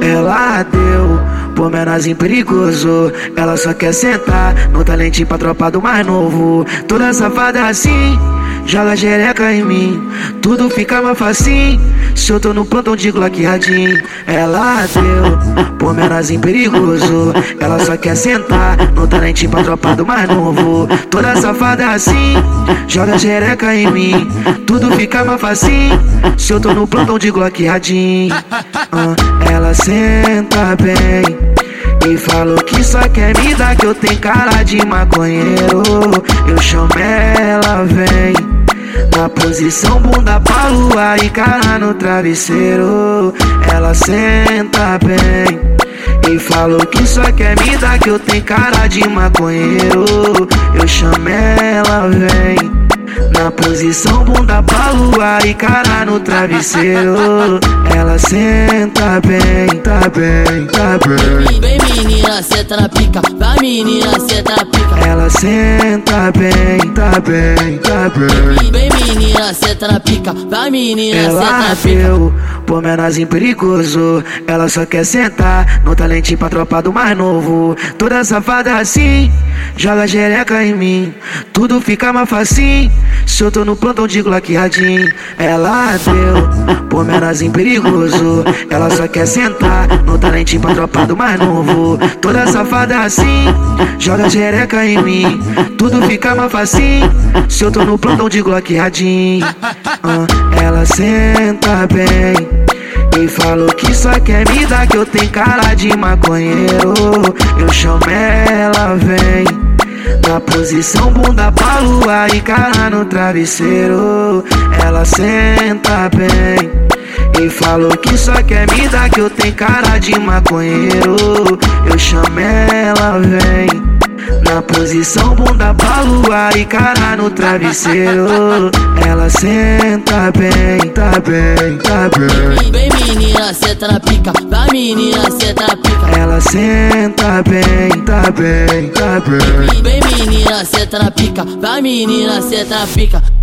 Ela deu por menorzinho perigoso. Ela só quer sentar no talento pra tropa do mais novo. Toda safada assim joga jereca em mim. Tudo fica mais facinho. Se eu tô no plantão de glaqueadinho, ela deu, pô menorzinho perigoso. Ela só quer sentar no talentinho pra tropa do mais novo. Toda safada assim, joga jereca em mim. Tudo fica mais facinho. Se eu tô no plantão de glaqueadinho, ah, ela senta bem. E falou que só quer me dar que eu tenho cara de maconheiro Eu vem Na posição bunda pra lua e cara no travesseiro. Ela senta bem E falou que só quer me dar que eu tenho cara de maconheiro. Eu chamo ela, vem posição bunda pra lua e cara no travesseiro. Ela senta bem, tá bem, tá bem. Vem menina, senta na pica, vai menina, senta na pica. Ela senta bem, tá bem, tá bem. Vem menina, senta na pica, vai menina, senta Ela na pica. deu, pô menorzinho perigoso. Ela só quer sentar no talentinho pra tropa do mais novo. Toda safada assim, joga jereca em mim. Tudo fica mais facinho se eu tô no plantão de glaqueadinho, ela deu, pô menorzinho perigoso. Ela só quer sentar no talentinho pra tropa do mais novo. Toda safada assim, joga jereca em mim. Tudo fica mais facinho. Se eu tô no plantão de glaqueadinho, ah, ela senta bem. E falou que só quer me dar que eu tenho cara de maconheiro. Posição bunda pra lua e cara no travesseiro. Ela senta bem E falou que só quer me dar que eu tenho cara de maconheiro. Eu chamo posição bunda pra lua e cara no travesseiro. Ela senta bem, tá bem, tá bem. Vem menina, senta na pica, vai menina, senta na pica. Ela senta bem, tá bem, tá bem. Vem menina, senta na pica, vai menina, senta na pica